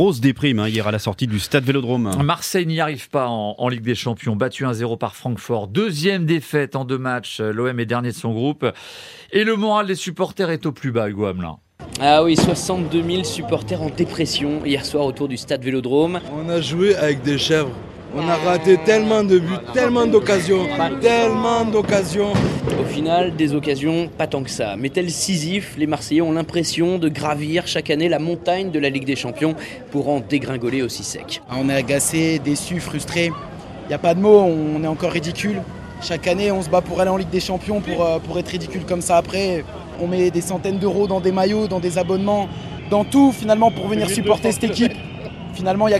grosse déprime hein, hier à la sortie du stade Vélodrome. Marseille n'y arrive pas en, Ligue des Champions, battu 1-0 par Francfort. Deuxième défaite en deux matchs. L'OM est dernier de son groupe. Et le moral des supporters est au plus bas, Hugo Hamelin. Ah oui, 62 000 supporters en dépression hier soir autour du stade Vélodrome. On a joué avec des chèvres. On a raté tellement de buts, tellement d'occasions, tellement d'occasions. Au final, des occasions, pas tant que ça. Mais tel Sisyphe, les Marseillais ont l'impression de gravir chaque année la montagne de la Ligue des Champions pour en dégringoler aussi sec. On est agacé, déçu, frustré. Il n'y a pas de mots, on est encore ridicule. Chaque année, on se bat pour aller en Ligue des Champions, pour, euh, pour être ridicule comme ça après. On met des centaines d'euros dans des maillots, dans des abonnements, dans tout finalement pour venir supporter cette équipe. Finalement, il n'y a,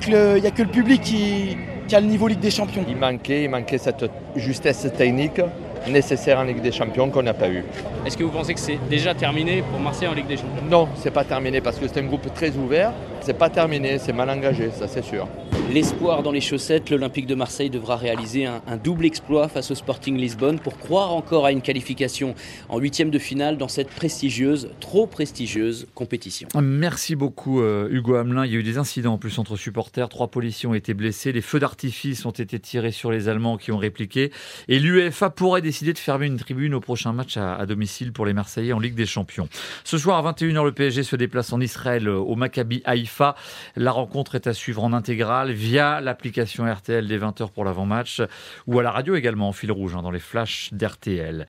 a, que le public qui, qui a le niveau Ligue des Champions. Il manquait, il manquait cette justesse technique nécessaire en Ligue des Champions qu'on n'a pas eu. Est-ce que vous pensez que c'est déjà terminé pour Marseille en Ligue des Champions? Non, c'est pas terminé parce que c'est un groupe très ouvert. C'est pas terminé, c'est mal engagé, ça c'est sûr. L'espoir dans les chaussettes, l'Olympique de Marseille devra réaliser un, double exploit face au Sporting Lisbonne pour croire encore à une qualification en huitième de finale dans cette prestigieuse, trop prestigieuse compétition. Merci beaucoup euh, Hugo Hamelin. Il y a eu des incidents en plus entre supporters. Trois policiers ont été blessés. Les feux d'artifice ont été tirés sur les Allemands qui ont répliqué. Et l'UEFA pourrait décider de fermer une tribune au prochain match à, à, domicile pour les Marseillais en Ligue des Champions. Ce soir à 21h, le PSG se déplace en Israël euh, au Maccabi Haïfa. La rencontre est à suivre en intégrale via l'application RTL des 20h pour l'avant-match ou à la radio également en fil rouge hein, dans les flashs d'RTL.